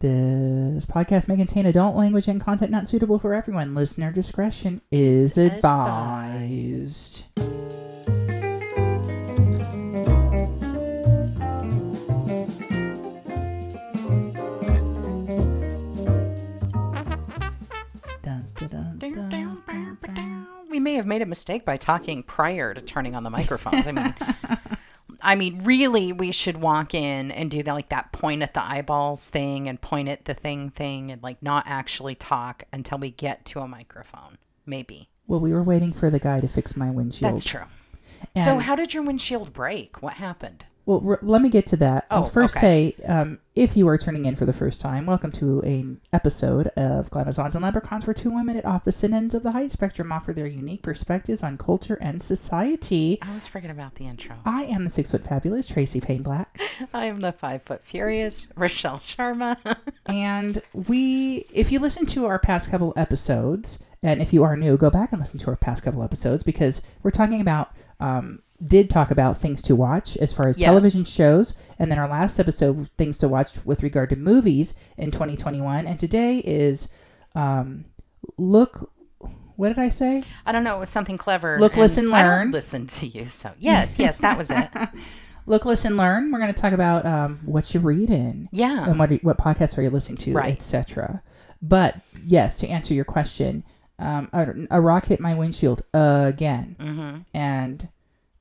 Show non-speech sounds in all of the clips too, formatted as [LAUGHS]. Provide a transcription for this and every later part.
This podcast may contain adult language and content not suitable for everyone. Listener discretion is Is advised. Dun, dun, dun, dun, dun, dun. We may have made a mistake by talking prior to turning on the microphones. I mean, [LAUGHS] I mean, really, we should walk in and do that, like that point at the eyeballs thing and point at the thing thing, and like not actually talk until we get to a microphone. Maybe Well, we were waiting for the guy to fix my windshield. that's true. so, how did your windshield break? What happened? Well, r- let me get to that. I'll Oh, first okay. say, um, if you are tuning in for the first time, welcome to an episode of Glamazons and Leprechauns, where two women at opposite ends of the height spectrum offer their unique perspectives on culture and society. I was forgetting about the intro. I am the six foot fabulous Tracy Payne Black, [LAUGHS] I am the five foot furious Rochelle Sharma. [LAUGHS] and we, if you listen to our past couple episodes, and if you are new, go back and listen to our past couple episodes because we're talking about. Um, did talk about things to watch as far as Yes. television shows, and then our last episode, things to watch with regard to movies in 2021. And today is um, look. What did I say? I don't know. It was something clever. Look, listen, learn. listen to you. So yes, [LAUGHS] yes, that was it. [LAUGHS] Look, listen, learn. We're going to talk about um, what you read in Yeah. and what what podcasts are you listening to, Right. etc. But yes, to answer your question, um, a, a rock hit my windshield again Mm-hmm. and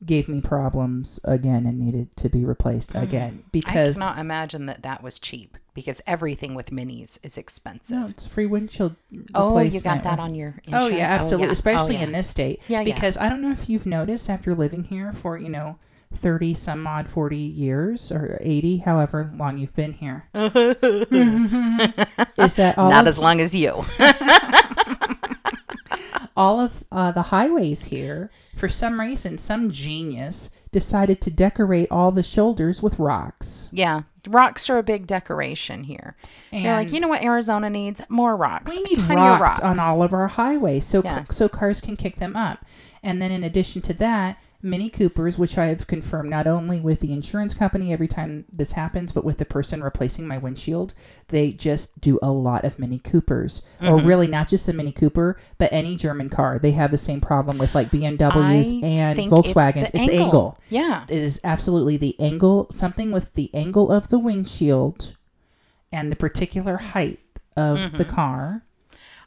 gave me problems again and needed to be replaced mm. again because I cannot imagine that that was cheap because everything with minis is expensive. No, it's free windshield. oh, you got that on your Oh yeah, oh, absolutely. yeah. Especially Oh, yeah. in this state. Yeah, yeah. Because I don't know if you've noticed after living here for you know thirty some odd forty years or eighty, however long you've been here, [LAUGHS] [LAUGHS] is that all Not as long as you. [LAUGHS] all of uh, the highways here, for some reason, some genius decided to decorate all the shoulders with rocks. yeah. Rocks are a big decoration here. They're like, you know what Arizona needs? More rocks. We need Tinier rocks, on all of our highways, so Yes. so cars can kick them up. And then in addition to that, Mini Coopers, which I have confirmed not only with the insurance company every time this happens, but with the person replacing my windshield, they just do a lot of Mini Coopers, or Mm-hmm. really not just a Mini Cooper, but any German car. They have the same problem with like BMWs I and Volkswagens. It's, It's, angle. angle. Yeah. It is absolutely the angle, something with the angle of the windshield and the particular height of Mm-hmm. the car.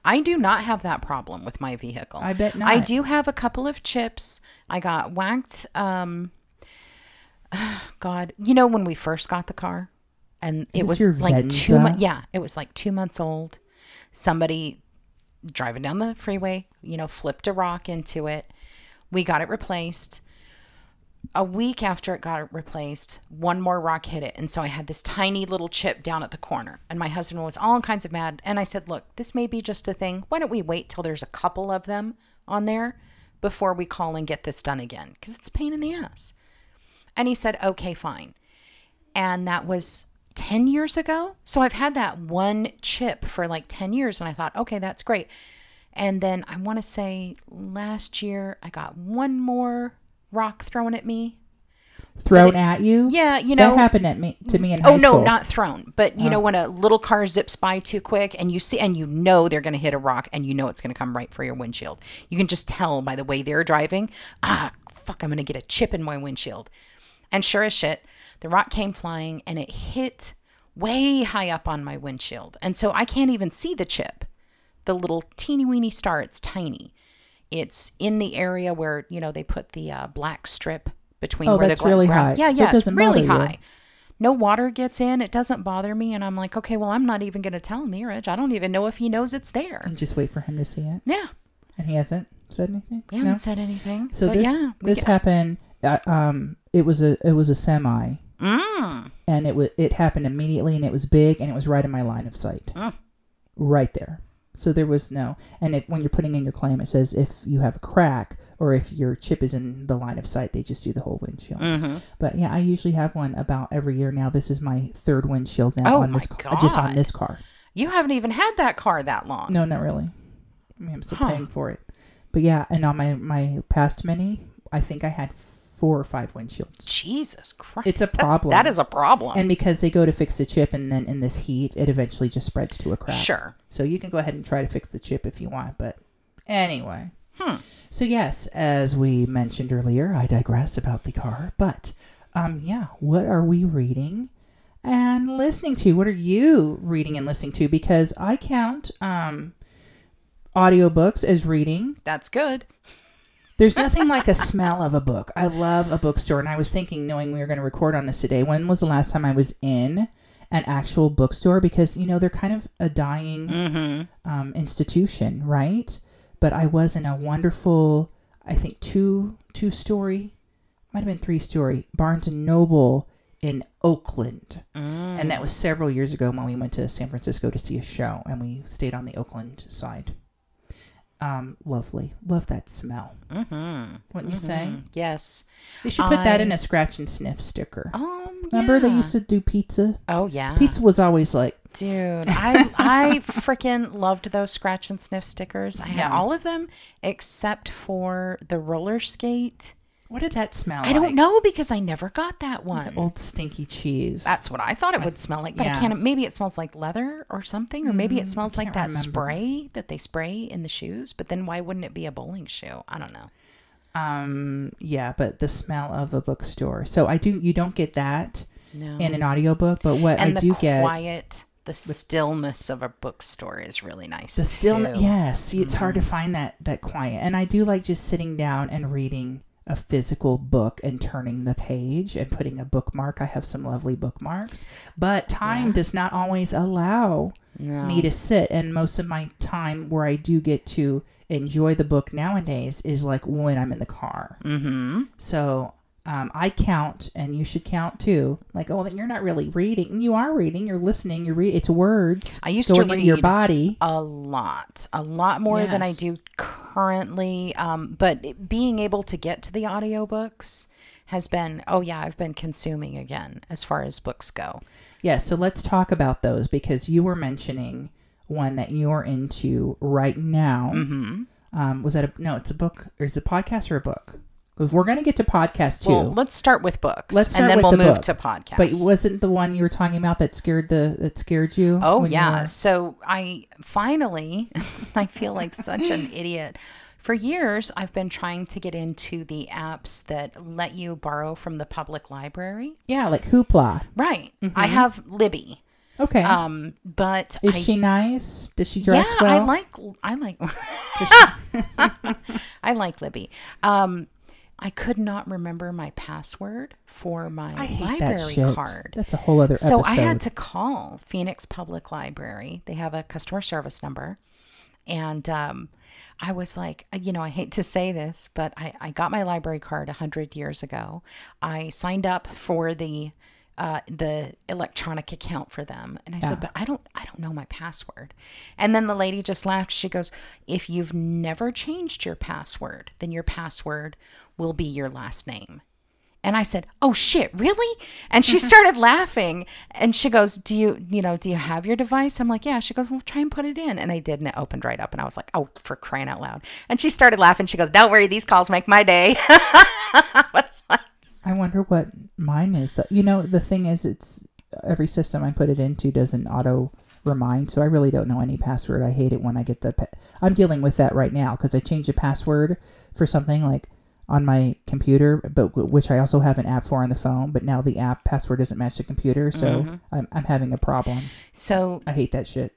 I do not have that problem with my vehicle. I bet not. I do have a couple of chips. I got whacked. Um, [SIGHS] God, you know when we first got the car, and it was like two. Venza? months. Yeah, it was like two months old. Somebody driving down the freeway, you know, flipped a rock into it. We got it replaced. A week after it got replaced, one more rock hit it. And so I had this tiny little chip down at the corner. And my husband was all kinds of mad. And I said, Look, this may be just a thing. Why don't we wait till there's a couple of them on there before we call and get this done again? Because it's a pain in the ass. And he said, Okay, fine. And that was 10 years ago. So I've had that one chip for like 10 years. And I thought, okay, that's great. And then I want to say last year I got one more rock thrown at me. thrown at you. Yeah, you know. that happened at me to me in high Oh no, not thrown. But you know when a little car zips by too quick and you see and you know they're going to hit a rock and you know it's going to come right for your windshield. You can just tell by the way they're driving, ah, fuck, I'm going to get a chip in my windshield. And sure as shit, the rock came flying and it hit way high up on my windshield. And so I can't even see the chip. The little teeny weeny star, it's tiny. It's in the area where, you know, they put the uh, black strip between Oh, where that's the really ground- high. Yeah, So it yeah, doesn't it's really bother you. high no water gets in. It doesn't bother me. And I'm like, okay, well, I'm not even going to tell Neeraj. I don't even know if he knows it's there. and just wait for him to see it. Yeah. And he hasn't said anything. He hasn't said anything. So this yeah, this happened. Uh, um, it was a it was a semi, Mm. and it was it happened immediately, and it was big, and it was right in my line of sight, Mm. right there. So there was no. And if when you're putting in your claim, it says if you have a crack or if your chip is in the line of sight, they just do the whole windshield. Mm-hmm. But yeah, I usually have one about every year now. This is my third windshield now Oh on my this just on this car. You haven't even had that car that long. No, not really. I mean, I'm still Huh. paying for it. But yeah, and on my my past mini, I think I had four or five windshields. Jesus Christ. It's a That's- problem. that is a problem. And because they go to fix the chip, and then in this heat, it eventually just spreads to a crack. sure. So you can go ahead and try to fix the chip if you want. But anyway. Hmm. So, yes, as we mentioned earlier, I digress about the car. But um, yeah, what are we reading and listening to? What are you reading and listening to? Because I count um, audiobooks as reading. That's good. There's nothing like a smell of a book. I love a bookstore. And I was thinking, knowing we were going to record on this today, when was the last time I was in an actual bookstore? Because, you know, they're kind of a dying Mm-hmm. um, institution, right? But I was in a wonderful, I think two two story, might have been three story Barnes and Noble in Oakland, Mm. and that was several years ago when we went to San Francisco to see a show, and we stayed on the Oakland side. Um, lovely, love that smell. Mm-hmm. Wouldn't you say? Yes. They should put that in a scratch and sniff sticker. Oh, Remember they used to do pizza. Oh yeah. Pizza was always like Dude, I [LAUGHS] I freaking loved those scratch and sniff stickers. I had Yeah. all of them except for the roller skate. What did that smell? I don't know because I never got that one. Old stinky cheese. That's what I thought it would smell like, but yeah. I can't. Maybe it smells like leather or something, or maybe it smells like that remember. spray that they spray in the shoes. But then why wouldn't it be a bowling shoe? I don't know. um yeah but the smell of a bookstore so i do you don't get that No. in an audiobook but what and i the do get quiet, the stillness of a bookstore is really nice. the stillness, yes it's hard to Mm-hmm. find that that quiet and i do like just sitting down and reading a physical book and turning the page and putting a bookmark i have some lovely bookmarks but time Yeah. does not always allow No. me to sit and most of my time where i do get to enjoy the book nowadays is like when i'm in the car Mm-hmm. So um, I count, and you should count too. Like, oh, then you're not really reading. You are reading. You're listening. You're reading. It's words. I used to read your body. a lot, a lot more than I do currently. Um, but being able to get to the audiobooks has been, oh yeah, I've been consuming again as far as books go. Yes. so let's talk about those because you were mentioning one that you're into right now. Mm-hmm. Um, was that a no? It's a book, or is it a podcast or a book? We're going to get to podcast too. Well, let's start with books. Let's start and then with we'll the move book. to podcast. but wasn't the one you were talking about that scared the that scared you? Oh when you yeah. were- So I finally [LAUGHS] I feel like such an idiot. For years I've been trying to get into the apps that let you borrow from the public library. yeah, like Hoopla. Right. I have Libby. Okay. Um but is I she nice? Does she dress yeah, well? I like I like [LAUGHS] I like Libby. Um I could not remember my password for my I hate that library shit. card. That's a whole other episode. So episode. I had to call Phoenix Public Library. They have a customer service number. And um, I was like, uh, you know, I hate to say this, but I, I got my library card 100 years ago. I signed up for the uh, the electronic account for them and i said but i don't i don't know my password and then the lady just laughed she goes if you've never changed your password then your password will be your last name and I said, "Oh shit, really?" And she [LAUGHS] started laughing and she goes, "Do you, you know, do you have your device?" I'm like, "Yeah." She goes, "Well, try and put it in." And I did, and it opened right up and I was like, "Oh, for crying out loud." And she started laughing. She goes, "Don't worry, these calls make my day." [LAUGHS] I was like, I wonder what mine is. That you know, the thing is, it's every system I put it into doesn't auto remind, so I really don't know any password. I hate it when I get the. Pa- I'm dealing with that right now because I changed a password for something like on my computer, but which I also have an app for on the phone. But now the app password doesn't match the computer, so mm-hmm. I'm I'm having a problem. so I hate that shit.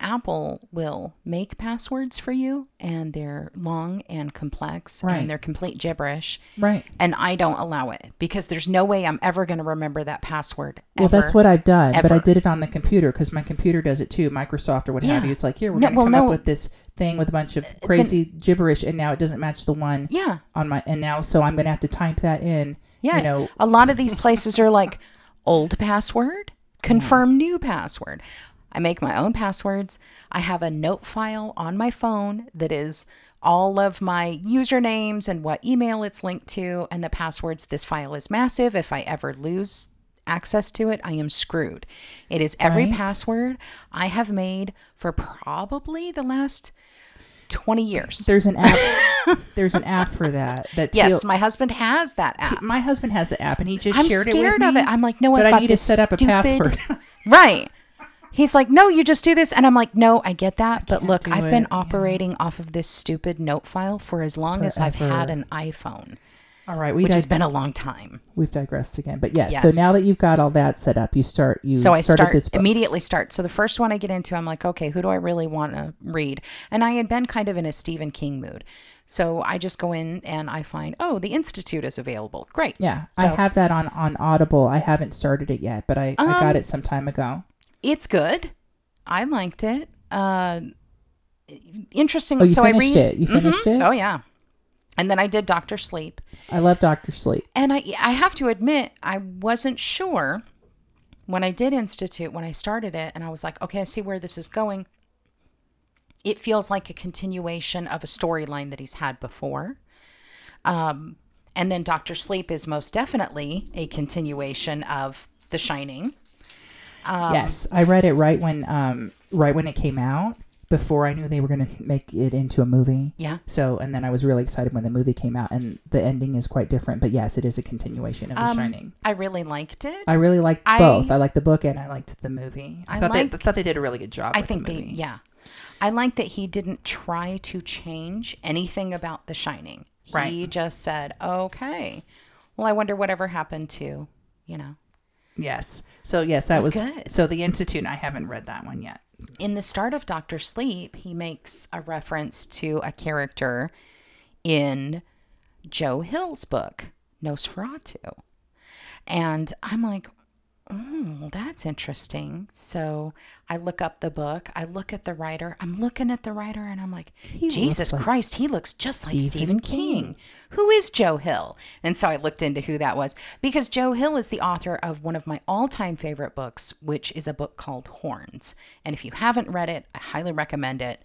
Apple will make passwords for you and they're long and complex Right. and they're complete gibberish. Right. And I don't allow it because there's no way I'm ever going to remember that password. Well, that's what I've done, but I did it on the computer because my computer does it too, Microsoft or what have you. It's like here we're No, going to well, come no. up with this thing with a bunch of uh, crazy gibberish, and now it doesn't match the one Yeah. on my. And now, so I'm going to have to type that in. Yeah. You know, a lot of these places are like old password, confirm new password. I make my own passwords. I have a note file on my phone that is all of my usernames and what email it's linked to and the passwords. This file is massive. If I ever lose access to it, I am screwed. It is every Right. password I have made for probably the last 20 years. There's an app. [LAUGHS] there's an app for that. That Yes, my husband has that app. my husband has the app, and he just I'm shared it with me. I'm scared of it. I'm like, no, but I've I need to set up a password. [LAUGHS] Right. He's like, no, you just do this. And I'm like, no, I get that. but look, I've it, been yeah. operating off of this stupid note file for as long as I've had an iPhone, All right, we which has been a long time. we've digressed again, but yes, Yes. So now that you've got all that set up, you start. You So I start this book. immediately start. So the first one I get into, I'm like, okay, who do I really want to read? And I had been kind of in a Stephen King mood. So I just go in and I find, oh, the Institute is available. Great. Yeah, I have that on on Audible. I haven't started it yet, but I, I Um, got it some time ago. It's good. I liked it. Uh, interesting. Oh, you so I finished read it? You finished Mhm. it? Oh yeah. And then I did Doctor Sleep. I love Doctor Sleep. And I I have to admit I wasn't sure when I did Institute when I started it and I was like, okay, I see where this is going. It feels like a continuation of a storyline that he's had before. Um and then Doctor Sleep is most definitely a continuation of The Shining. Um, yes, I read it right when um right when it came out. Before I knew they were going to make it into a movie. Yeah. So, and then I was really excited when the movie came out, and the ending is quite different. But yes, it is a continuation of The Um, Shining. I really liked it. I really liked I- both. I liked the book and I liked the movie. I, I thought they thought they did a really good job. I with think the they, movie. yeah. I like that he didn't try to change anything about The Shining. Right. He Right. just said, okay, well, I wonder whatever happened to, you know. Yes. So yes, that was, was good. so the Institute. I haven't read that one yet. In the start of Doctor Sleep, he makes a reference to a character in Joe Hill's book, NOS4A2. And I'm like, oh, that's interesting. So I look up the book, I look at the writer, I'm looking at the writer, and I'm like, He Jesus like Christ, he looks just like Stephen Stephen King. Who is Joe Hill? And so I looked into who that was because Joe Hill is the author of one of my all time favorite books, which is a book called Horns. And if you haven't read it, I highly recommend it.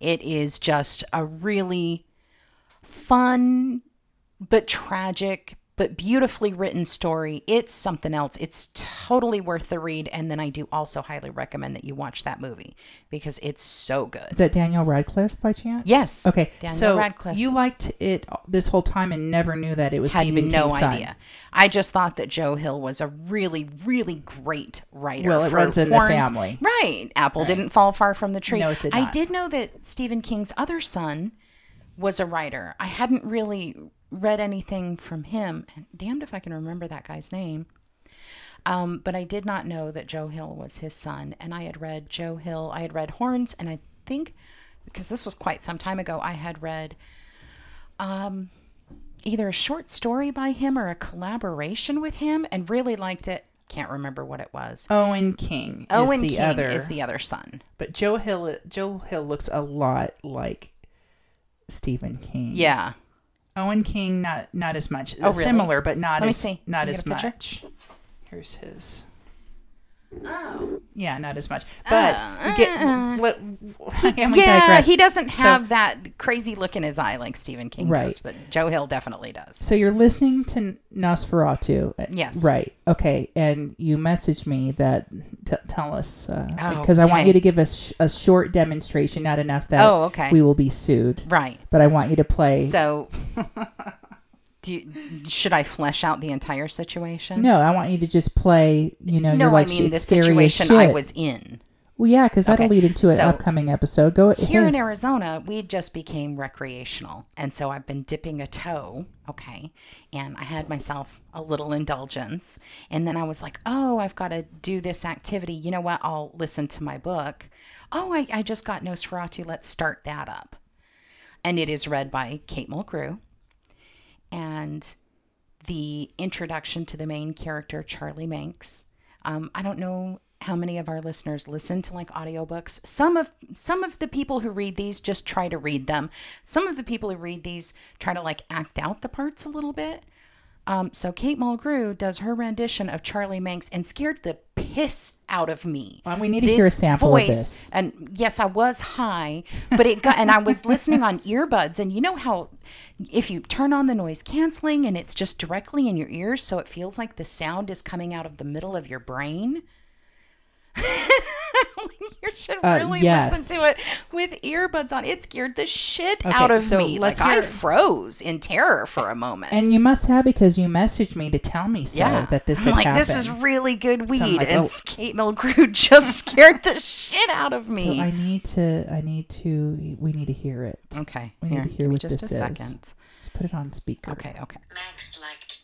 It is just a really fun but tragic but beautifully written story. It's something else. It's totally worth the read. And then I do also highly recommend that you watch that movie because it's so good. Is that Daniel Radcliffe by chance? Yes. Okay. Daniel so Radcliffe. you liked it this whole time and never knew that it was Had Stephen no King's son. idea. I just thought that Joe Hill was a really, really great writer. Well, it for runs in the family. Right. Apple didn't fall far from the tree. No, it did not. I did know that Stephen King's other son was a writer. I hadn't really read anything from him. And damned if I can remember that guy's name. Um, but I did not know that Joe Hill was his son. And I had read Joe Hill, I had read Horns, and I think, because this was quite some time ago, I had read um, either a short story by him or a collaboration with him and really liked it. Can't remember what it was. Owen King Owen is the King other. is the other son. but Joe Hill Joe Hill looks a lot like Stephen King. Yeah. Owen King not not as much. Oh, really? Similar but not Let as see. not as much. Here's his. Oh. Yeah, not as much. But Uh, get, uh. let, and we yeah, digress. he doesn't So- have that crazy look in his eye like Stephen King Right. does, but Joe Hill definitely does. So you're listening to NOS4A2. uh, Yes. Right. Okay. And you messaged me that t- tell us Oh, because I want okay. you to give us a short demonstration, not enough that Oh, okay. we will be sued, Right. but I want you to play. So, [LAUGHS] you, should I flesh out the entire situation? no, I want you to just play. You know, No, like I mean the it's scary as situation I was in. Well, yeah, because that'll Okay, lead into an so- upcoming episode. Go Here in Arizona, we just became recreational. And so I've been dipping a toe, okay? And I had myself a little indulgence. And then I was like, oh, I've got to do this activity. You know what? I'll listen to my book. Oh, I, I just got NOS4A2. Let's start that up. And it is read by Kate Mulgrew. And the introduction to the main character, Charlie Manx. Um, I don't know how many of our listeners listen to like audiobooks. Some of some of the people who read these just try to read them. Some of the people who read these try to like act out the parts a little bit. Um, so Kate Mulgrew does her rendition of Charlie Manx and scared the piss out of me. Well, we need to hear a sample of this. And yes, I was high, but it got, and I was listening on earbuds. And you know how if you turn on the noise canceling and it's just directly in your ears, so it feels like the sound is coming out of the middle of your brain? [LAUGHS] [LAUGHS] you should Uh, really yes. listen to it with earbuds on. It scared the shit Okay, out of so me. let's Like I froze in terror for a moment. And you must have because you messaged me to tell me so yeah, that this I'm had like, happened. this is really good weed, like, and oh. Kate Mulgrew [LAUGHS] just scared the shit out of so me. I need to. I need to. We need to hear it. okay, We need here, to hear give what just this a is. second. Just put it on speaker. Okay, okay. Max liked children.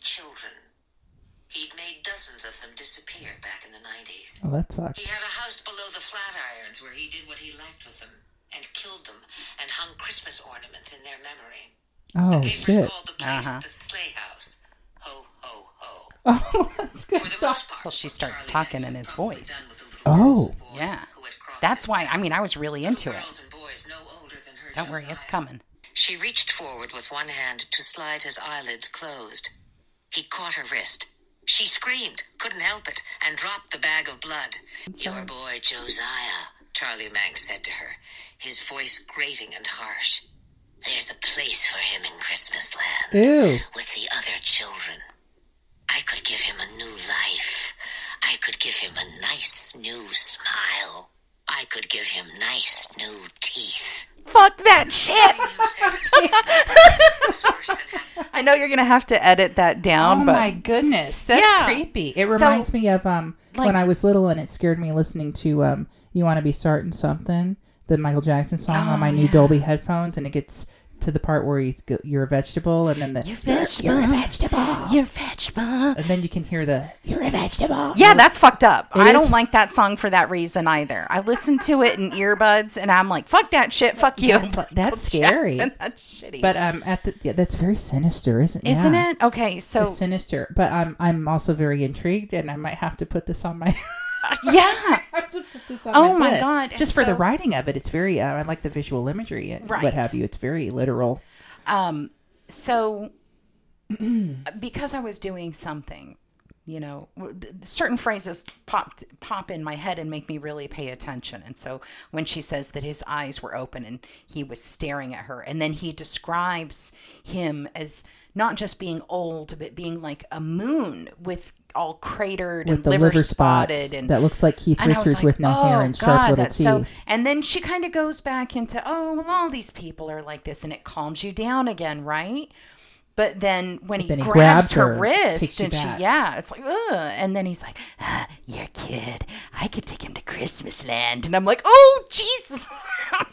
He'd made dozens of them disappear back in the 90s. Oh, that's fucked. He had a house below the Flatirons where he did what he liked with them and killed them and hung Christmas ornaments in their memory. Oh the papers shit. called the place Uh-huh. the Sleigh House. Ho, ho, ho. [LAUGHS] Oh, that's good go For the stop. most part, Well, she starts Charlie talking in his voice. done with the little Oh. girls and boys Yeah. who had crossed That's why, I mean, I was really into it. girls and boys no older than her Don't worry, it's coming. She reached forward with one hand to slide his eyelids closed. He caught her wrist. She screamed, couldn't help it, and dropped the bag of blood. Your boy Josiah, Charlie Manx said to her, his voice grating and harsh. There's a place for him in Christmas land Ew. with the other children. I could give him a new life. I could give him a nice new smile. I could give him nice new teeth. Fuck that shit! was worse than hell. I know you're gonna have to edit that down, Oh but my goodness, that's Yeah. creepy. It So, reminds me of um like- when I was little and it scared me listening to um "You Want to Be Starting Something," the Michael Jackson song on my Oh, new Dolby headphones, and it gets to the part where he's go, you're a vegetable, and then the You're vegetable. you're a vegetable, you're vegetable. and then you can hear the you're a vegetable. Yeah, that's fucked up. I is- don't like that song for that reason either. I listen to it in earbuds and I'm like, fuck that shit, fuck you. That's- that's scary. Jackson, [LAUGHS] that's shitty. But um, at the yeah, that's very sinister, isn't isn't yeah. it? Okay, so It's sinister, but I'm I'm also very intrigued, and I might have to put this on my. [LAUGHS] yeah. [LAUGHS] I have to put this on Oh my bed. God, Just for the writing of it, it's very. Uh, I like the visual imagery and Right. what have you. It's very literal. Um, so [CLEARS THROAT] because I was doing something, you know, certain phrases popped pop in my head and make me really pay attention. And so when she says that his eyes were open and he was staring at her, and then he describes him as not just being old, but being like a moon with all cratered with and the liver, liver, spotted and that looks like Keith and I was Richards like, with no hair "Oh, and sharp God, little that's teeth. so. And then she kind of goes back into, oh, well, all these people are like this, and it calms you down again, right? But then when he, then he grabs, grabs her, her, wrist and she, yeah, it's like, ugh. And then he's like, ah, your kid, I could take him to Christmas land. And I'm like, oh, Jesus. [LAUGHS]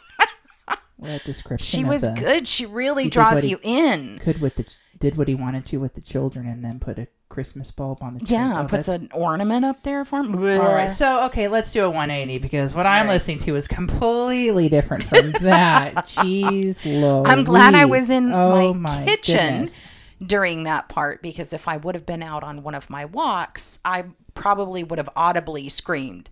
What a description. she was good. She really draws you in. Could with the did what he wanted to with the children, and then put a Christmas bulb on the tree. Yeah, Oh, puts that's- an ornament up there for him. All right, so okay, let's do a 180 because what I'm right. listening to is completely different from [LAUGHS] that. Jeez, Louise. I'm glad I was in oh, my, kitchen goodness. during that part because if I would have been out on one of my walks, I probably would have audibly screamed.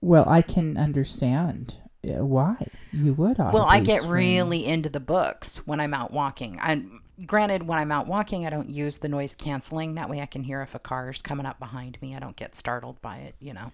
Well, I can understand uh, why you would. Well, I get scream. really into the books when I'm out walking. I granted when I'm out walking, I don't use the noise canceling. That way I can hear if a car's coming up behind me. I don't get startled by it, you know.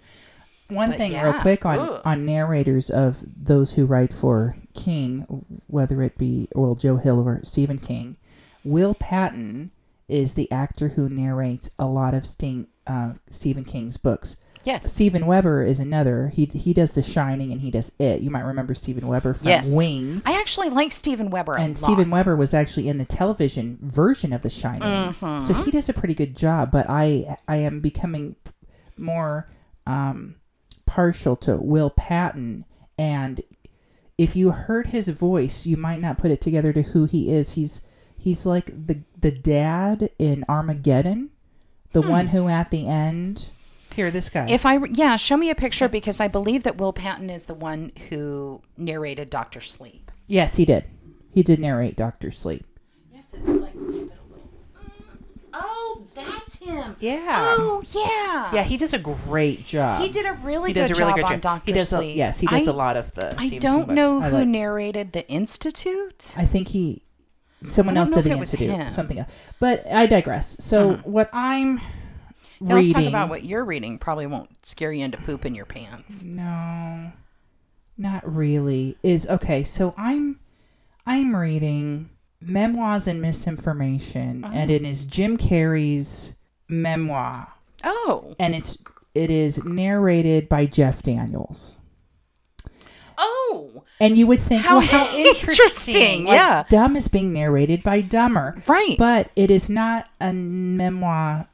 One But thing, yeah, real quick, on on narrators of those who write for King, whether it be well Joe Hill or Stephen King, Will Patton is the actor who narrates a lot of Sting, uh, Stephen King's books. Yes. Steven Weber is another. He he does The Shining and he does It. You might remember Steven Weber from Yes. Wings. I actually like Steven Weber a and lot. Steven Weber was actually in the television version of The Shining, Mm-hmm. so he does a pretty good job. But I I am becoming more um, partial to Will Patton, and if you heard his voice, you might not put it together to who he is. He's he's like the the dad in Armageddon, the one who at the end. Here, this guy. If I yeah, show me a picture because I believe that Will Patton is the one who narrated Doctor Sleep. yes, he did. He did narrate Doctor Sleep. You have to like tip it a little. Mm, oh, that's him. Yeah. Oh yeah. Yeah, he does a great job. He did a really He good does a really job good on job. Doctor He does a, Sleep. yes, he does I- a lot of the. I Stephen don't King know books. I who like- narrated the Institute. I think he. Someone I else don't know did if the it was institute, him. something else. But I digress. So uh-huh. what I'm Now, reading. let's talk about what you're reading. Probably won't scare you into pooping your pants. No, not really. Is okay. So I'm, I'm reading memoirs and misinformation, Oh. and it is Jim Carrey's memoir, Oh, and it's it is narrated by Jeff Daniels. Oh, And you would think, How well, how [LAUGHS] interesting. interesting, Like, yeah. Dumb is being narrated by Dumber. Right. But it is not a memoir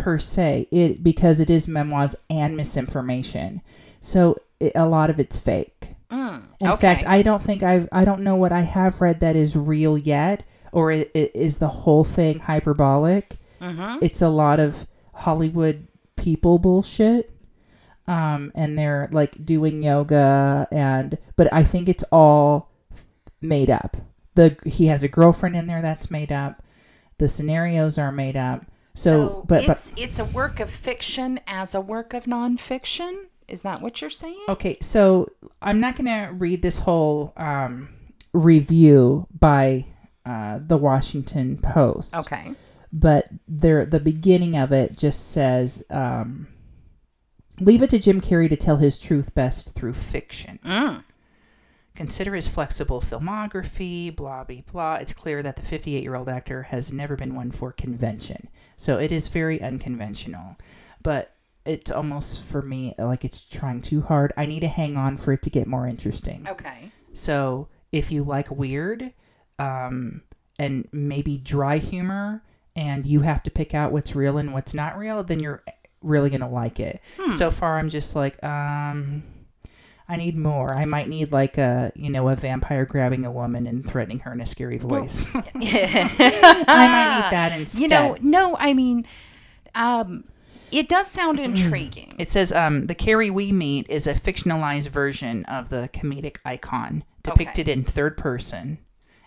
per se, it because it is memoirs and misinformation. So it, a lot of it's fake. In Mm, okay. fact, I don't think I've, I don't know what I have read that is real yet, or i- i- is the whole thing hyperbolic. Mm-hmm. It's a lot of Hollywood people bullshit. Um, and they're like doing yoga and, but I think it's all made up. The he has a girlfriend in there that's made up. The scenarios are made up. So, but but it's it's a work of fiction as a work of nonfiction. Is that what you're saying? Okay, so I'm not going to read this whole um, review by uh, the Washington Post. Okay. But there, the beginning of it just says, um, "Leave it to Jim Carrey to tell his truth best through fiction." Mm. Consider his flexible filmography, blah, blah, blah. It's clear that the 58 year old actor has never been one for convention. So it is very unconventional. But it's almost, for me, like it's trying too hard. I need to hang on for it to get more interesting. Okay. So if you like weird um, and maybe dry humor, and you have to pick out what's real and what's not real, then you're really gonna like it. So far, I'm just like, um, I need more. I might need like a you know a vampire grabbing a woman and threatening her in a scary voice. [LAUGHS] [LAUGHS] I might need [LAUGHS] that instead. You know, no, I mean, um, it does sound [CLEARS THROAT] intriguing. It says um, the Carrey we meet is a fictionalized version of the comedic icon, depicted in third person,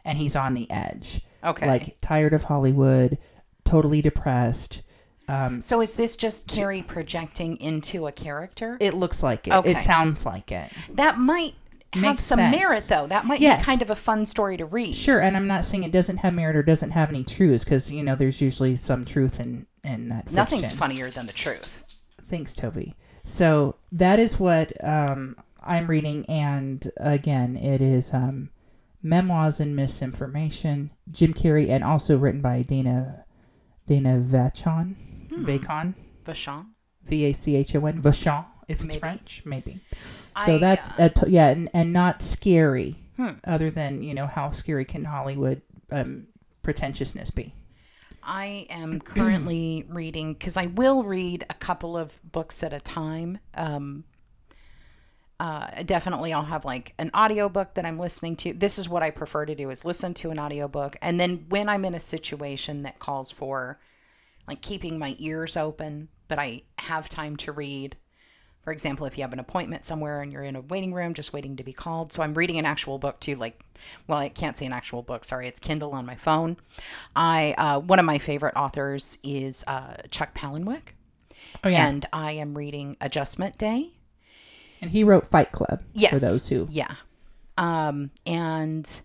and he's on the edge. Okay. Like tired of Hollywood, totally depressed. Um, so is this just Carrey projecting into a character? it looks like it. Okay. It sounds like it. that might have Makes some sense. merit, though. That might Yes. be kind of a fun story to read. Sure, and I'm not saying it doesn't have merit or doesn't have any truths, because you know there's usually some truth in in that. Nothing's fiction. funnier than the truth. Thanks, Toby. So that is what um, I'm reading, and again, it is um, memoirs and misinformation. Jim Carrey, and also written by Dana Dana Vachon, Hmm. Vachon, Vachon? V A C H O N, Vachon, if it's Maybe. French, maybe. So I, that's uh, to- yeah, and, and not scary. Hmm. Other than you know how scary can Hollywood um, pretentiousness be? I am currently [CLEARS THROAT] reading because I will read a couple of books at a time. Um, uh, definitely, I'll have like an audiobook that I'm listening to. This is what I prefer to do: is listen to an audiobook, and then when I'm in a situation that calls for like keeping my ears open, but I have time to read. For example, if you have an appointment somewhere and you're in a waiting room just waiting to be called. So I'm reading an actual book too, like, well, I can't say an actual book. Sorry, it's Kindle on my phone. I uh, one of my favorite authors is uh, Chuck Palahniuk, Oh yeah, and I am reading Adjustment Day. and he wrote Fight Club. Yes, for those who yeah, um, and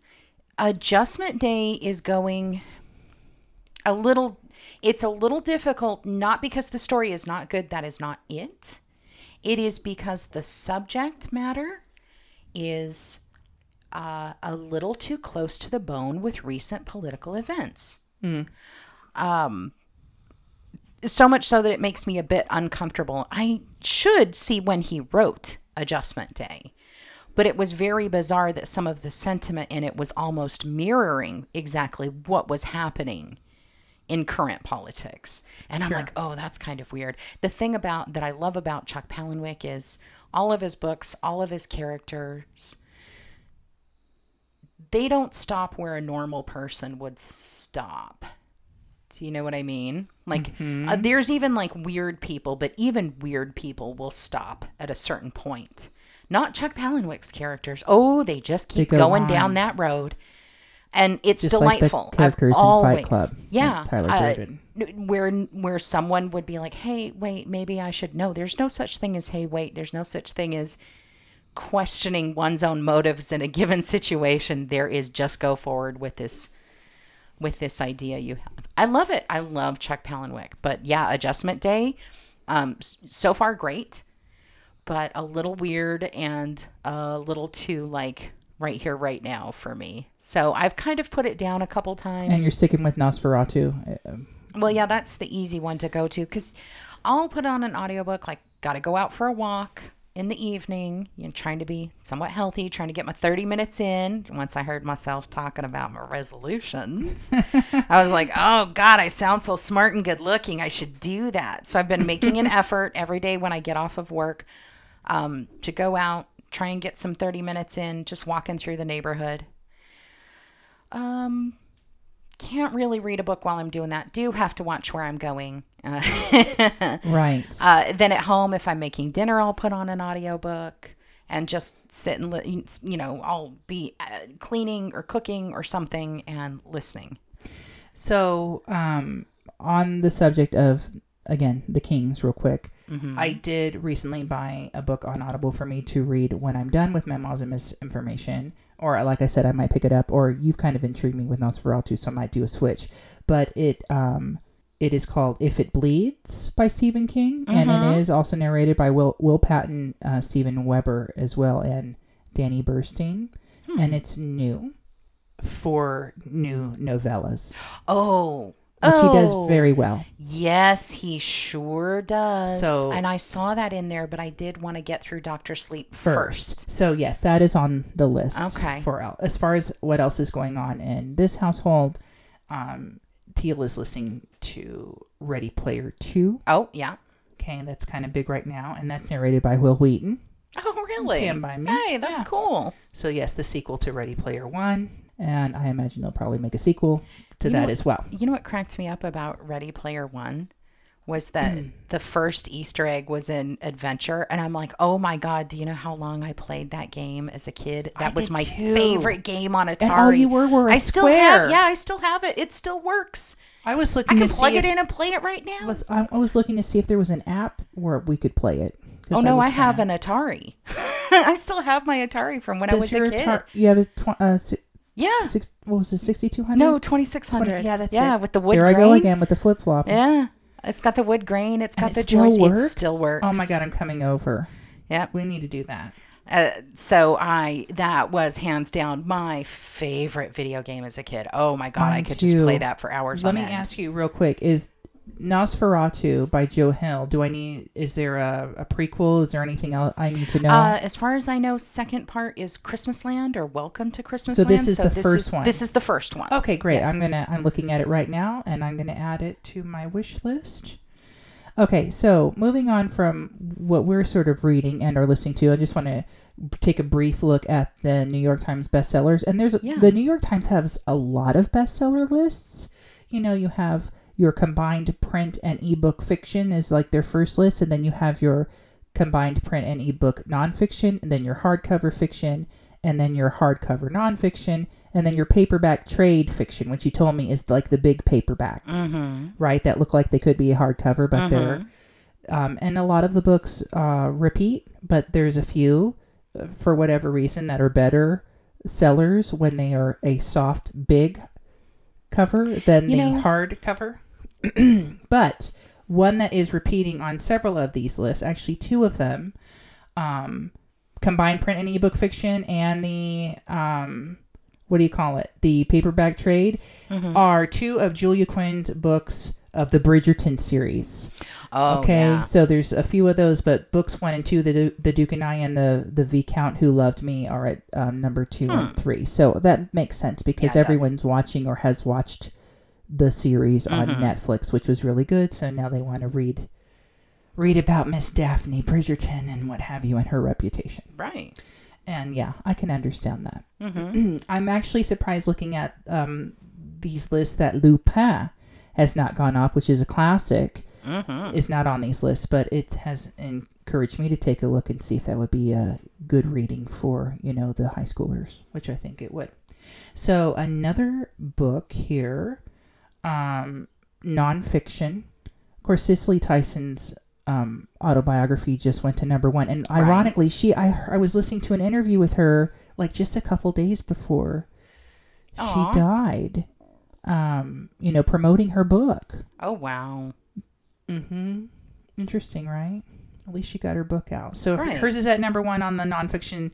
Adjustment Day is going a little. It's a little difficult, not because the story is not good. That is not it. It is because the subject matter is uh, a little too close to the bone with recent political events. Um, so much so that it makes me a bit uncomfortable. I should see when he wrote Adjustment Day, but it was very bizarre that some of the sentiment in it was almost mirroring exactly what was happening in current politics. And I'm like, oh, that's kind of weird. The thing about that I love about Chuck Palahniuk is all of his books, all of his characters, they don't stop where a normal person would stop. Do you know what I mean? Like, uh, there's even like weird people, but even weird people will stop at a certain point. Not Chuck Palahniuk's characters. Oh, they just keep go going on. down that road, and it's Just like the delightful. I've characters in Fight always, Club, yeah, Tyler uh, Durden. where where someone would be like, "Hey, wait, maybe I should." No, there's no such thing as "Hey, wait." There's no such thing as questioning one's own motives in a [LAUGHS] given situation. There is just go forward with this with this idea you have. I love it. I love Chuck Palahniuk. But yeah, Adjustment Day, um, so far great, but a little weird and a little too like right here, right now for me. So I've kind of put it down a couple times. And you're sticking with NOS4A2. Uh, Well, yeah, that's the easy one to go to because I'll put on an audiobook like got to go out for a walk in the evening, you know, trying to be somewhat healthy, trying to get my 30 minutes in. Once I heard myself talking about my resolutions, [LAUGHS] I was like, oh God, I sound so smart and good looking. I should do that. So I've been making an [LAUGHS] effort every day when I get off of work um, to go out, try and get some 30 minutes in, just walking through the neighborhood. Um, can't really read a book while I'm doing that. Do have to watch where I'm going. Uh, [LAUGHS] Right. uh, then at home, if I'm making dinner, I'll put on an audiobook and just sit and, li- you know, I'll be uh, cleaning or cooking or something and listening. So, um, on the subject of again the Kings, real quick, I did recently buy a book on Audible for me to read when I'm done with Memoirs and Misinformation. Or, like I said, I might pick it up. Or you've kind of intrigued me with NOS4A2, so I might do a switch. But it um, it is called "If It Bleeds" by Stephen King, and it is also narrated by Will Will Patton, uh, Steven Weber as well, and Danny Burstein. And it's new for new novellas Oh, which he does Oh. very well. Yes, he sure does. So- and I saw that in there, but I did want to get through Doctor Sleep First. first. So yes, that is on the list. Okay. For as far as what else is going on in this household, um, Teal is listening to Ready Player Two. Oh, yeah. Okay, that's kind of big right now, and that's narrated by Wil Wheaton. Oh, really? Stand by me. Hey, that's Yeah. cool. So yes, the sequel to Ready Player One, and I imagine they'll probably make a sequel to You that what- as well. You know what cracked me up about Ready Player One was that the first Easter egg was in Adventure, and I'm like, oh my god, do you know how long I played that game as a kid? That was my too. favorite game on Atari. And all you were were a I still square. have, yeah, I still have it. It still works. I was looking. I can to plug see it if, in and play it right now. I I was looking to see if there was an app where we could play it. Oh no, was I have an Atari. [LAUGHS] I still have my Atari from when I was a kid. Atari- you have a tw- uh, yeah. six, what was it, 6200? No, twenty six hundred. yeah, that's yeah, it. with the wood grain. There I go again with the flip flop. Yeah, it's got the wood grain. It's got it the still joystick. works? It still works. Oh my god, I'm coming over. Yeah. We need to do that. Uh, so I that was hands down my favorite video game as a kid. Oh my god, I Mine could just play that for hours. Let on me end. ask you real quick: Is NOS4A2 by Joe Hill? Do I need? Is there a, a prequel? Is there anything else I need to know? Uh, as far as I know, second part is Christmas Land or Welcome to Christmas So Land. this is the first one. This is the first one. okay, great. yes. I'm gonna. I'm looking at it right now, and I'm gonna add it to my wish list. Okay, so moving on from what we're sort of reading and are listening to, I just want to take a brief look at the New York Times bestsellers. And there's Yeah. the New York Times has a lot of bestseller lists. You know, you have your combined print and ebook fiction is like their first list, and then you have your combined print and ebook nonfiction, and then your hardcover fiction, and then your hardcover nonfiction, and then your paperback trade fiction, which you told me is like the big paperbacks, Mm-hmm. right? That look like they could be a hardcover, but they're um, and a lot of the books uh, repeat, but there's a few uh, for whatever reason that are better sellers when they are a soft big cover than You the know- hard cover. [CLEARS THROAT] but one that is repeating on several of these lists, actually two of them, um, combined print and ebook fiction and the um, what do you call it? The paperback trade Mm-hmm. are two of Julia Quinn's books of the Bridgerton series. Oh, okay, yeah. so there's a few of those, but books one and two, the Du- the Duke and I and the the Viscount Who Loved Me are at um, number two and three. So that makes sense because Hmm. Yeah, it does. everyone's watching or has watched the series on Mm-hmm. Netflix, which was really good. So now they want to read read about Miss Daphne Bridgerton and what have you and her reputation. Right. And yeah, I can understand that. Mm-hmm. [CLEARS THROAT] I'm actually surprised looking at um, these lists that Lupin has not gone up, which is a classic, Mm-hmm. is not on these lists, but it has encouraged me to take a look and see if that would be a good reading for, you know, the high schoolers, which I think it would. So another book here, um, nonfiction. Of course, Cicely Tyson's um, autobiography just went to number one, and Right. ironically, she I I was listening to an interview with her like just a couple days before Aw. she died. Um, you know, promoting her book. Oh wow. Mm-hmm. Interesting, right? At least she got her book out. So Right. hers is at number one on the nonfiction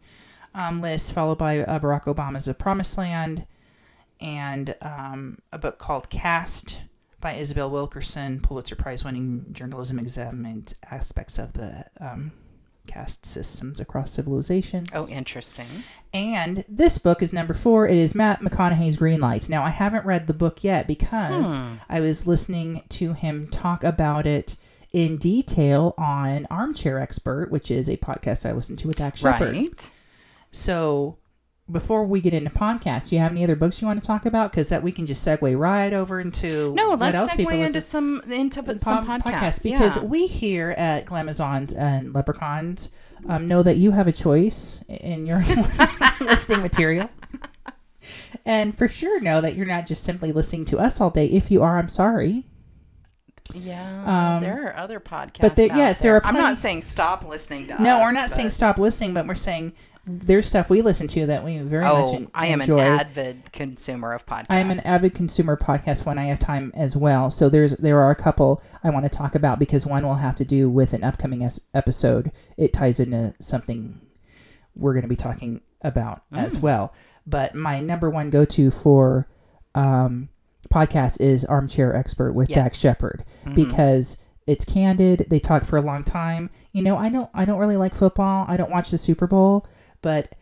um, list, followed by uh, Barack Obama's A Promised Land, and um, a book called Caste by Isabel Wilkerson, Pulitzer Prize winning journalism examined aspects of the um, caste systems across civilizations. Oh, interesting. And this book is number four. It is Matt McConaughey's Green Lights. Now, I haven't read the book yet because I was listening to him talk about it in detail on Armchair Expert, which is a podcast I listen to with Dax Shepard. Right. So, before we get into podcasts, do you have any other books you want to talk about? Because that we can just segue right over into No, let's segue listen into some into pod- some podcasts. because yeah. we here at Glamazons and Leprechauns um, know that you have a choice in your [LAUGHS] listening material. And for sure know that you're not just simply listening to us all day. If you are, I'm sorry. yeah, um, there are other podcasts. but there- yes, there are I'm not saying stop listening to No, us. we're not saying stop listening, but we're saying there's stuff we listen to that we very much Oh, en- I am enjoy. an avid consumer of podcasts. I am an avid consumer podcast when I have time as well. So there's there are a couple I want to talk about because one will have to do with an upcoming es- episode. It ties into something we're going to be talking about as well. But my number one go to for um, podcast is Armchair Expert with Yes. Dax Shepard because it's candid. They talk for a long time. You know, I don't I don't really like football. I don't watch the Super Bowl, but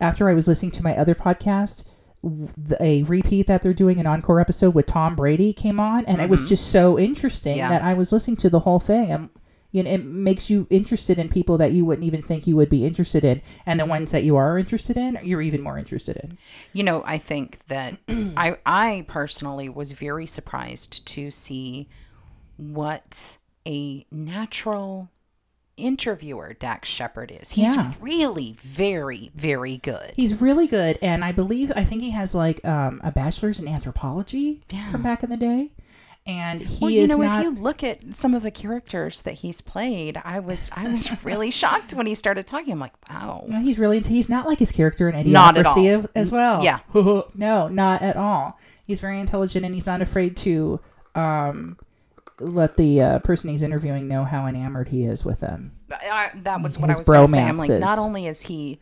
after I was listening to my other podcast, a repeat that they're doing an encore episode with Tom Brady came on, and it was mm-hmm. just so interesting Yeah. that I was listening to the whole thing. And you know, it makes you interested in people that you wouldn't even think you would be interested in, and the ones that you are interested in, you're even more interested in. You know, I think that [CLEARS THROAT] I I personally was very surprised to see what a natural interviewer Dax Shepard is. He's Yeah. really very very good. He's really good, and I believe I think he has like um, a bachelor's in anthropology from back in the day, and he well, you know, not. if you look at some of the characters that he's played, I was I was [LAUGHS] really shocked when he started talking. I'm like, wow. No, he's really into. He's not like his character in Not at Idiocracy all. as well. Yeah. [LAUGHS] no, not at all. He's very intelligent, and he's not afraid to um, let the uh, person he's interviewing know how enamored he is with them. I, that was what His I was going to say. I'm like, not only is he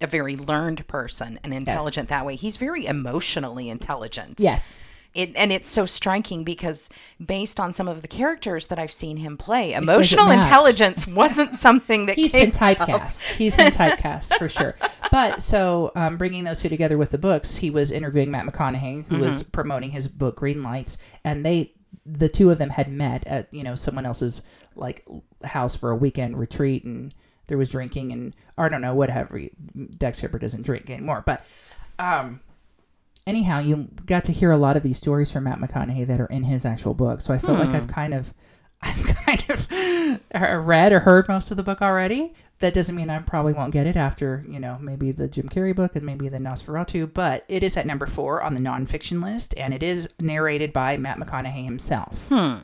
a very learned person and intelligent that way, he's very emotionally intelligent. Yes, It, and it's so striking because based on some of the characters that I've seen him play, emotional intelligence [LAUGHS] wasn't something that he's been typecast. He's been typecast for sure. But so um, bringing those two together with the books, he was interviewing Matt McConaughey, who was promoting his book Green Lights, and they, the two of them, had met at you know someone else's like house for a weekend retreat, and there was drinking and I don't know whatever. Dax Shepard doesn't drink anymore, but um. Anyhow, you got to hear a lot of these stories from Matt McConaughey that are in his actual book. So I feel like I've kind of, [LAUGHS] I've kind of [LAUGHS] read or heard most of the book already. That doesn't mean I probably won't get it after, you know, maybe the Jim Carrey book and maybe the NOS4A2, but it is at number four on the nonfiction list, and it is narrated by Matt McConaughey himself. Hmm.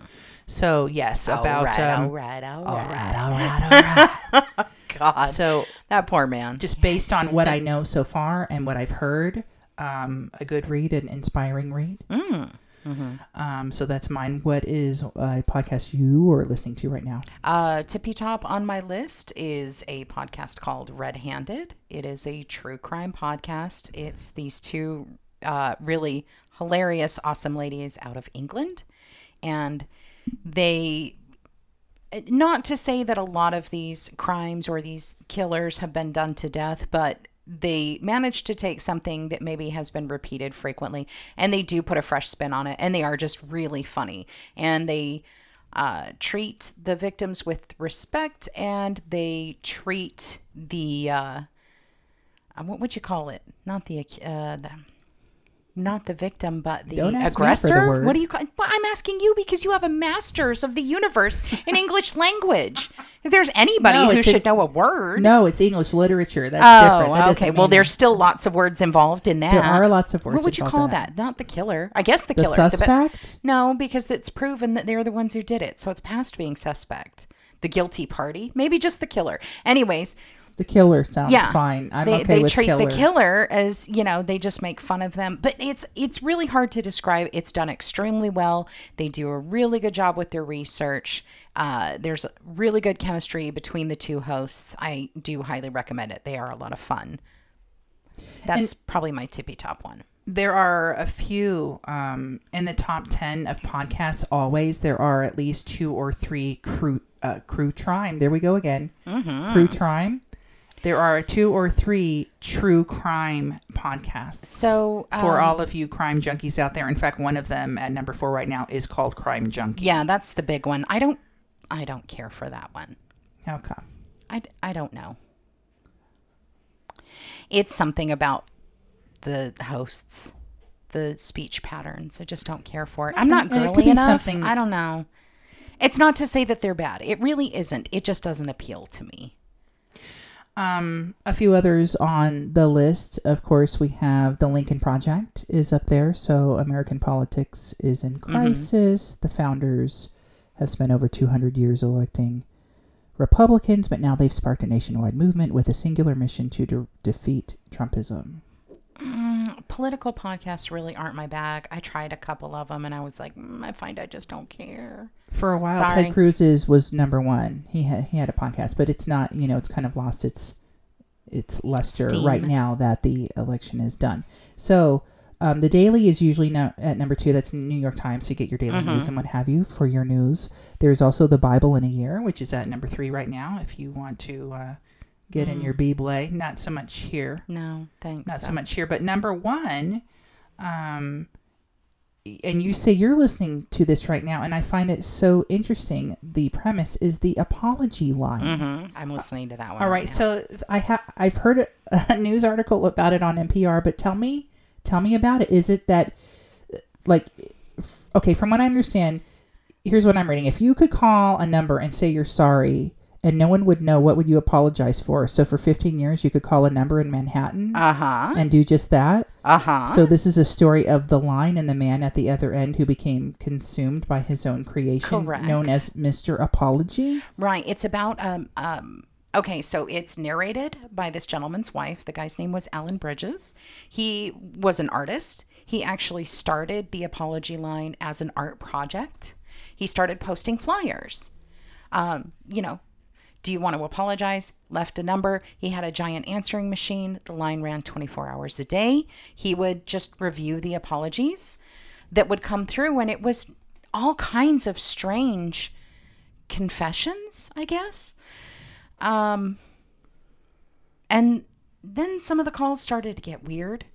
So yes, about all right, um, all right, all all right. right, all right, all right. [LAUGHS] God, so that poor man. just based on what I know so far and what I've heard, um, a good read, an inspiring read. Um, so that's mine. What is a podcast you are listening to right now? Uh, tippy top on my list is a podcast called Red Handed. It is a true crime podcast. It's these two uh, really hilarious, awesome ladies out of England. And they, not to say that a lot of these crimes or these killers have been done to death, but they manage to take something that maybe has been repeated frequently and they do put a fresh spin on it and they are just really funny. And they uh, treat the victims with respect and they treat the uh, uh, what would you call it? Not the, uh, the not the victim but the ask the aggressor what do you call well, i'm asking you because you have a master's of the universe in english [LAUGHS] language if there's anybody No, who a- should know a word No, it's English literature. That's Oh, different. That okay. Well, there's still lots of words involved in that. There are lots of words What would you call that? that. Not the killer. I guess the The killer. best- suspect? No, because it's proven that they're the ones who did it, so it's past being suspect. The guilty party, maybe just the killer. Anyways, the killer sounds yeah, fine. I'm they, okay they with treat killer. the killer as you know they just make fun of them, but it's it's really hard to describe. It's done extremely well. They do a really good job with their research. Uh, there's really good chemistry between the two hosts. I do highly recommend it. They are a lot of fun. That's probably my tippy top one. there are a few um, in the top 10 of podcasts always there are at least two or three crew uh, crew crime there we go again crew crime there are two or three true crime podcasts So, for um, all of you crime junkies out there in fact one of them at number four right now is called crime junkie Yeah, that's the big one. I don't I don't care for that one. how come I, I don't know. It's something about the hosts, the speech patterns. I just don't care for it. I'm not And it could girly enough. something- I don't know. It's not to say that they're bad. It really isn't. It just doesn't appeal to me. Um, a few others on the list. Of course, we have the Lincoln Project is up there. So American politics is in crisis. The founders have spent over 200 years electing Republicans, but now they've sparked a nationwide movement with a singular mission to de- defeat Trumpism. Political podcasts really aren't my bag. I tried a couple of them and I was like, mm, I find I just don't care. For a while, Sorry. Ted Cruz's was number one. He had he had a podcast, but it's not. You know, it's kind of lost its its luster Steam. right now that the election is done. So um, the Daily is usually no, at number two. That's New York Times. So you get your daily news and what have you for your news. There's also the Bible in a year, which is at number three right now. If you want to uh, get in your Bible, not so much here No, thanks. not so much here, but number one, um, and you say you're listening to this right now, and I find it so interesting. The premise is the apology line. hmm I'm listening to that one. All right, now. so I have I've heard [LAUGHS] a news article about it on NPR, but tell me, tell me about it. Is it that, like, f- okay, from what I understand, here's what I'm reading. If you could call a number and say you're sorry, and no one would know, what would you apologize for? So for 15 years, you could call a number in Manhattan Uh huh. and do just that. Uh huh. So this is a story of the line and the man at the other end who became consumed by his own creation, Correct. known as Mr. Apology. Right. It's about um um okay, so it's narrated by this gentleman's wife. The guy's name was Alan Bridges. He was an artist. He actually started the apology line as an art project. He started posting flyers. Um, you know, do you want to apologize? Left a number. He had a giant answering machine. The line ran 24 hours a day. He would just review the apologies that would come through, and it was all kinds of strange confessions, I guess. Um, and then some of the calls started to get weird,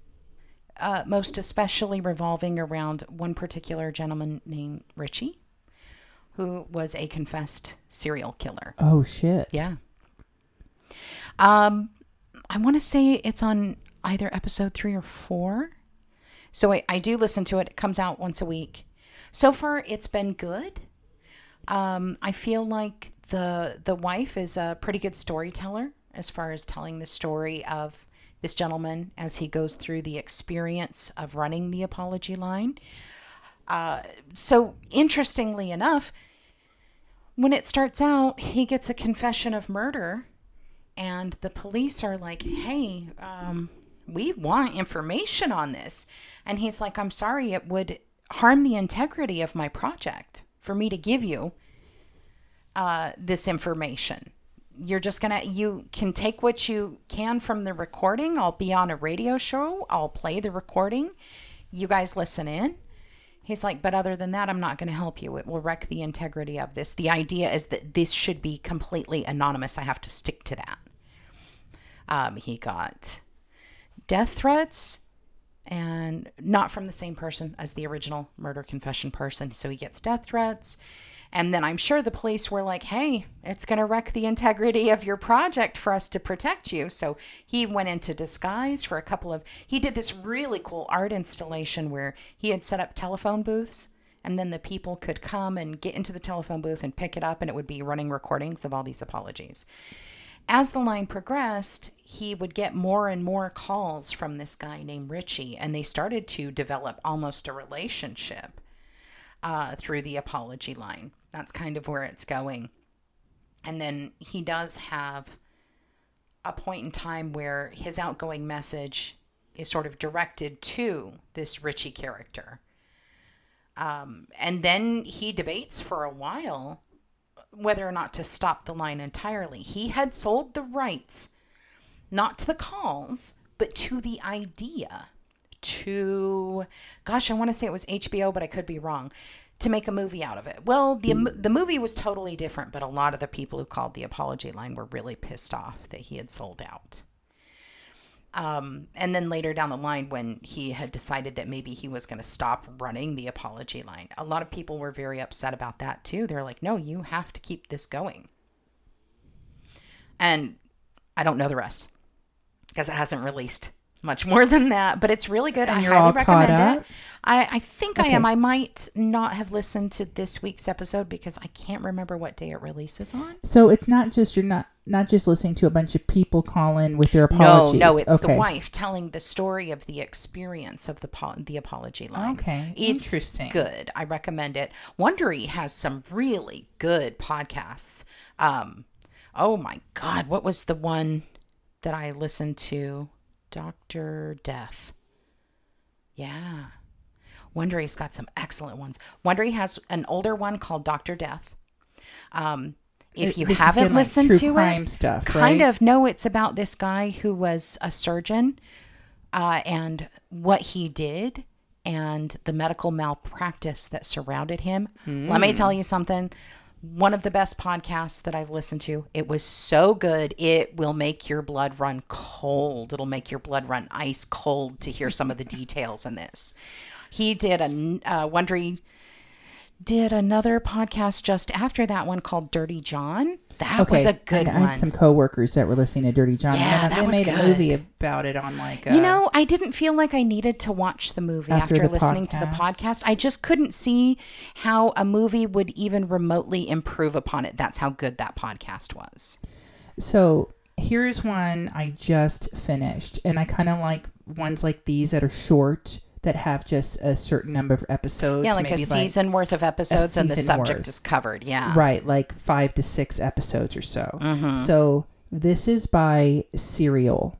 uh, most especially revolving around one particular gentleman named Richie, who was a confessed serial killer. Oh shit! Yeah. Um, I want to say it's on either episode three or four. So I, I do listen to it. It comes out once a week. So far, it's been good. Um, I feel like the the wife is a pretty good storyteller as far as telling the story of this gentleman as he goes through the experience of running the apology line. Uh, so interestingly enough, when it starts out, he gets a confession of murder, and the police are like, "Hey, um, we want information on this," and he's like, "I'm sorry, it would harm the integrity of my project for me to give you uh, this information. You're just gonna, you can take what you can from the recording. I'll be on a radio show. I'll play the recording. You guys listen in." He's like, but other than that, I'm not going to help you. It will wreck the integrity of this. The idea is that this should be completely anonymous. I have to stick to that. Um, he got death threats and not from the same person as the original murder confession person. So he gets death threats. And then I'm sure the police were like, hey, it's going to wreck the integrity of your project for us to protect you. So he went into disguise for a couple of. He did this really cool art installation where he had set up telephone booths. And then the people could come and get into the telephone booth and pick it up, and it would be running recordings of all these apologies. As the line progressed, he would get more and more calls from this guy named Richie, and they started to develop almost a relationship uh, through the apology line. That's kind of where it's going. And then he does have a point in time where his outgoing message is sort of directed to this Richie character. Um, and then he debates for a while whether or not to stop the line entirely. He had sold the rights not to the calls, but to the idea to, gosh, I want to say it was HBO, but I could be wrong, to make a movie out of it. Well, the the movie was totally different, but a lot of the people who called the apology line were really pissed off that he had sold out. Um, and then later down the line, when he had decided that maybe he was going to stop running the apology line, a lot of people were very upset about that too. They're like, no, you have to keep this going. And I don't know the rest because it hasn't released much more than that, but it's really good. And I highly recommend it. I, I think I am. I might not have listened to this week's episode because I can't remember what day it releases on. So it's not just you're not not just listening to a bunch of people call in with their apologies. no, no, it's the wife telling the story of the experience of the po- the apology line. Okay, it's interesting. Good, I recommend it. Wondery has some really good podcasts. Um, oh my God, what was the one that I listened to? Doctor Death. Yeah, Wondery's got some excellent ones. Wondery has an older one called Doctor Death. Um, if you this haven't been, like, listened to crime it, stuff, kind right? of no, it's about this guy who was a surgeon uh, and what he did and the medical malpractice that surrounded him. Let me Hmm. tell you something. One of the best podcasts that I've listened to. It was so good. It will make your blood run cold. It'll make your blood run ice cold to hear some of the details in this. He did a uh, Wondery did another podcast just after that one called Dirty John. That was a good I, I had some coworkers that were listening to Dirty John. Yeah, and that they was made good. a movie about it on like. Uh, You know, I didn't feel like I needed to watch the movie After after, the listening to the podcast? podcast. I just couldn't see how a movie would even remotely improve upon it. That's how good that podcast was. So here's one I just finished, and I kind of like ones like these that are short that have just a certain number of episodes. Yeah, like a season worth of episodes and the subject worth. is covered. Yeah. right, like five to six episodes or so. Mm-hmm. So this is by Serial.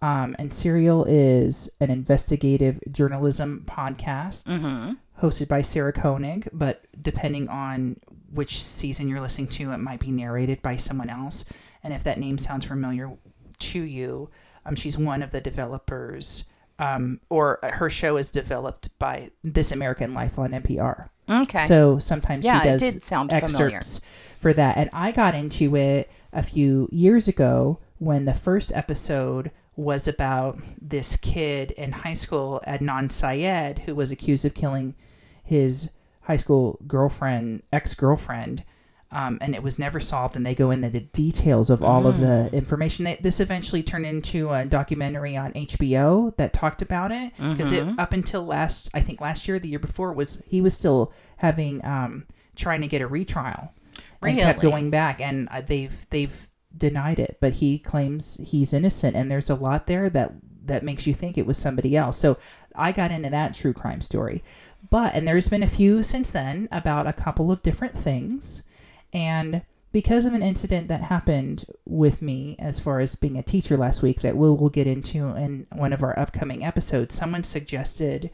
Um, and Serial is an investigative journalism podcast Mm-hmm. hosted by Sarah Koenig, but depending on which season you're listening to, it might be narrated by someone else. And if that name sounds familiar to you, um, she's one of the developers, um, or her show is developed by This American Life on NPR. Okay. So sometimes Yeah, she it does did sound familiar. excerpts for that. And I got into it a few years ago when the first episode was about this kid in high school, Adnan Syed, who was accused of killing his high school girlfriend, ex girlfriend. Um, and it was never solved, and they go into the details of all of the information. They, this eventually turned into a documentary on HBO that talked about it because it up until last, I think last year, the year before, was he was still having um, trying to get a retrial and kept going back, and uh, they've they've denied it, but he claims he's innocent, and there's a lot there that that makes you think it was somebody else. So I got into that true crime story, but and there's been a few since then about a couple of different things, and because of an incident that happened with me as far as being a teacher last week that we'll, we'll get into in one of our upcoming episodes someone suggested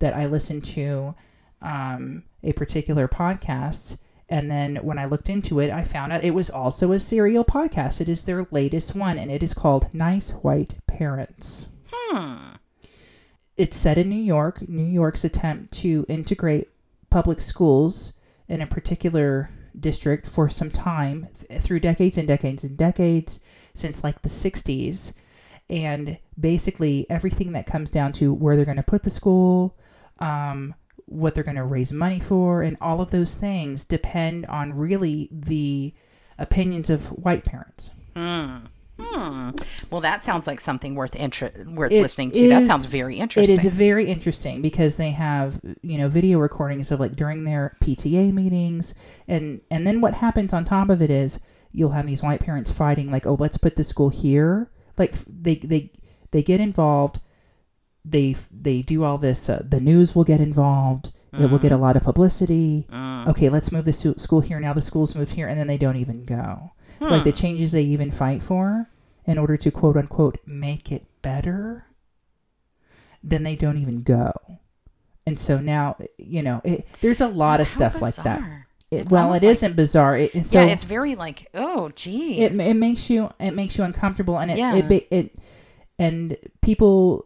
that i listen to um, a particular podcast and then when i looked into it i found out it was also a serial podcast it is their latest one and it is called nice white parents Hmm. it's set in New York. New York's attempt to integrate public schools in a particular district for some time th- through decades and decades and decades since like the 60s. And basically, everything that comes down to where they're going to put the school, um, what they're going to raise money for, and all of those things depend on really the opinions of white parents. Hmm. Well, that sounds like something worth inter- worth It listening to. That sounds very interesting. It is very interesting because they have you know video recordings of like during their PTA meetings, and and then what happens on top of it is you'll have these white parents fighting like, oh, let's put the school here. Like they they they get involved. They they do all this. Uh, the news will get involved. It will get a mm. lot of publicity. Mm. Okay, let's move the school here now. The school's moved here, and then they don't even go. So, like hmm. the changes they even fight for in order to quote unquote make it better then they don't even go. And so now, you know, it, there's a lot of How stuff like that. bizarre. It, well, it like- not bizarre. It, so yeah, it's very like, oh, geez. it, it makes you it makes you uncomfortable, and it Yeah. it, it and people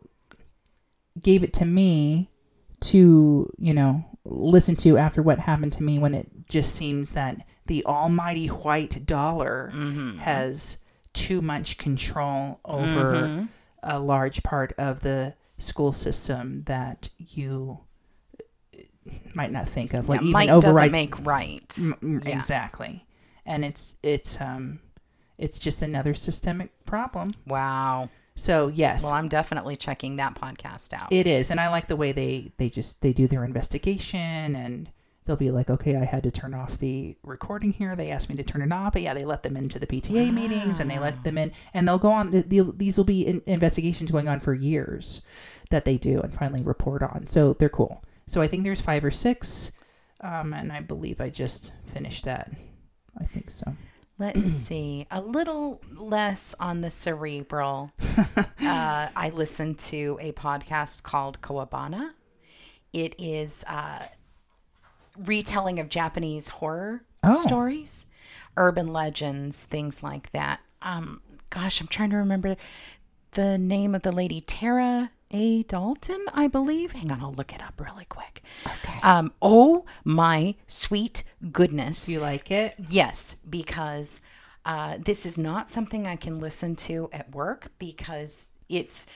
gave it to me to, you know, listen to after what happened to me when it just seems that the almighty white dollar mm-hmm. has too much control over a large part of the school system that you might not think of. Like yeah, even overrides doesn't make right. Mm, Yeah. Exactly. And it's it's um it's just another systemic problem. Wow. So yes, Well, I'm definitely checking that podcast out. it is. And I like the way they they just they do their investigation and they'll be like, "Okay, I had to turn off the recording here. They asked me to turn it off." But yeah, they let them into the PTA meetings and they let them in and they'll go on the, the, these will be in, investigations going on for years that they do and finally report on. So they're cool. So I think there's 5 or 6 um, and I believe I just finished that. I think so. Let's [CLEARS THROAT] see. A little less on the cerebral. [LAUGHS] uh, I listened to a podcast called Kowabana. It is uh, retelling of Japanese horror Oh. stories, urban legends, things like that. Um, gosh, I'm trying to remember the name of the lady, Tara A. Dalton, I believe. Hang on, I'll look it up really quick. Okay. Um, oh my sweet goodness. you like it? Yes, because uh, this is not something I can listen to at work because it's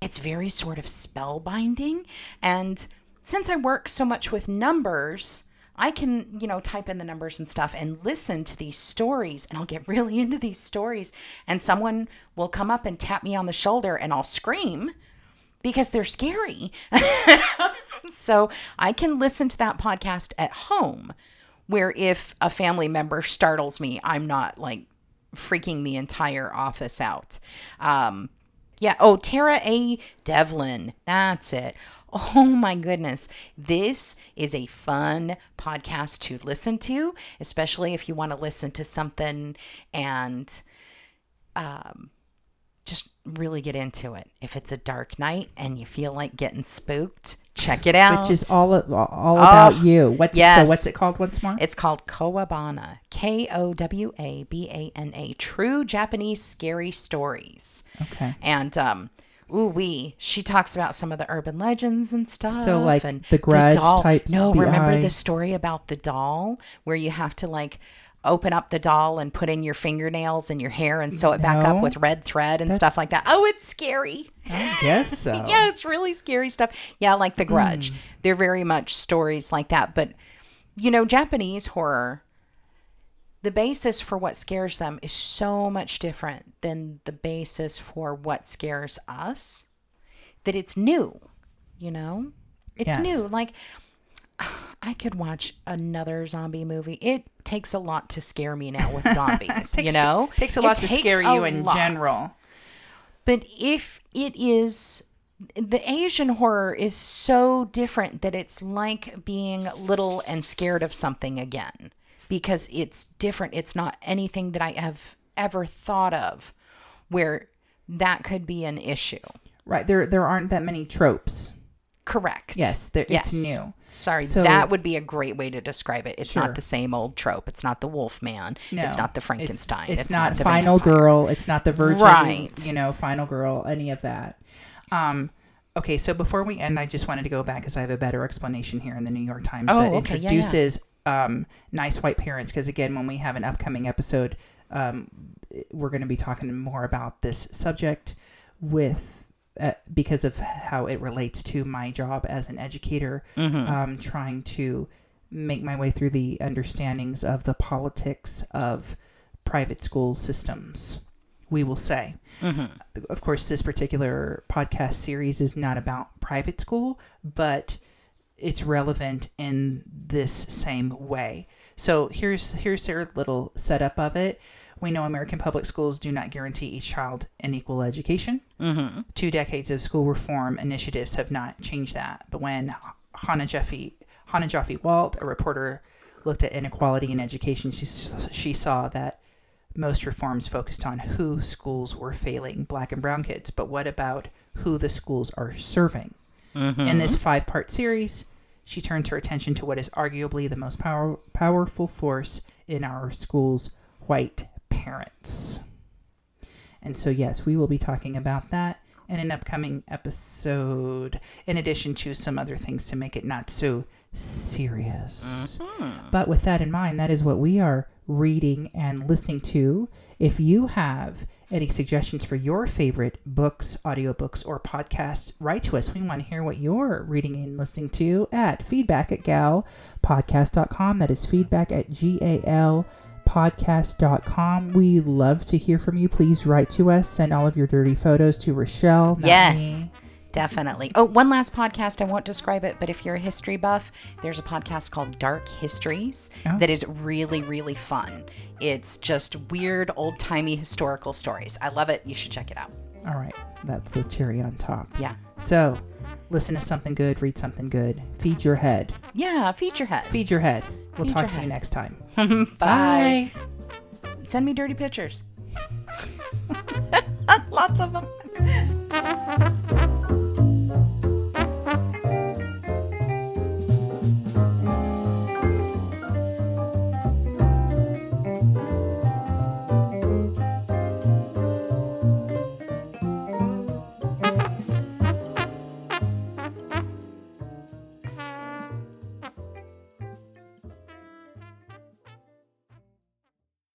it's very sort of spellbinding. And since I work so much with numbers, I can, you know, type in the numbers and stuff and listen to these stories and I'll get [LAUGHS] really into these stories and someone will come up and tap me on the shoulder and I'll scream because they're scary. [LAUGHS] so I can listen to that podcast at home where if a family member startles me, I'm not like freaking the entire office out. Um, yeah. Oh, Tara A. Devlin. That's it. Oh my goodness. This is a fun podcast to listen to, especially if you want to listen to something and um, just really get into it. If it's a dark night and you feel like getting spooked, check it out. Which is all all about Oh, you. What's yes. so what's it called once more? It's called Kowabana. K O W A B A N A. True Japanese scary stories. okay. And um ooh wee. She talks about some of the urban legends and stuff. So, like, and the Grudge doll. type, No, The remember the story about the doll where you have to like open up the doll and put in your fingernails and your hair and sew it back up with red thread and stuff like that. Oh, it's scary. I guess [LAUGHS] so. Yeah, it's really scary stuff. Yeah, like The hmm. Grudge. They're very much stories like that. But, you know, Japanese horror, the basis for what scares them is so much different than the basis for what scares us that it's new, you know? It's Yes. new. Like, [SIGHS] I could watch another zombie movie. It takes a lot to scare me now with [LAUGHS] zombies, you know? takes a It lot to scare you in lot. general. But if it is the Asian horror is so different that it's like being little and scared of something again because it's different. It's not anything that I have ever thought of where that could be an issue. Right. There there aren't that many tropes. Correct. Yes, there- it's new. Sorry, So- that would be a great way to describe it. It's Sure. not the same old trope. It's not the wolf man. No. It's not the It's- Frankenstein. It's, not, the Final vampire. Girl. It's not the Virgin. Right. You know, Final Girl. Any of that. Um. Okay, so before we end, I just wanted to go back because I have a better explanation here in the New York Times Oh, that okay, yeah, yeah. Um, nice white parents. Because again, when we have an upcoming episode, um, we're going to be talking more about this subject with uh, because of how it relates to my job as an educator, Mm-hmm. um, trying to make my way through the understandings of the politics of private school systems. We will say. Of course, this particular podcast series is not about private school, but it's relevant in this same way. So here's here's their little setup of it. We know American public schools do not guarantee each child an equal education. Mm-hmm. Two decades of school reform initiatives have not changed that. But when Hannah Jeffy Hannah Jaffe Walt, a reporter, looked at inequality in education, she she saw that most reforms focused on who schools were failing black and brown kids, but what about who the schools are serving? Mm-hmm. In this five part series, she turns her attention to what is arguably the most power, powerful force in our schools white parents. And so, yes, we will be talking about that in an upcoming episode, in addition to some other things to make it not so serious. Mm-hmm. But with that in mind, that is what we are reading and listening to. If you have any suggestions for your favorite books, audiobooks, or podcasts, write to us. We want to hear what you're reading and listening to at feedback at galpodcast.com. That is feedback at G A L podcast.com. We love to hear from you. Please write to us. Send all of your dirty photos to Rochelle. Yes. me. Definitely. Oh, one last podcast. I won't describe it, but if you're a history buff, there's a podcast called Dark Histories Oh. that is really, really fun. It's just weird, old timey historical stories. I love it. You should check it out. All right. That's the cherry on top. Yeah. So, listen to something good, read something good, feed your head. Yeah, feed your head. Feed your head. We'll Feed talk to you next time. [LAUGHS] Bye. Send me dirty pictures. [LAUGHS] Lots of them. [LAUGHS]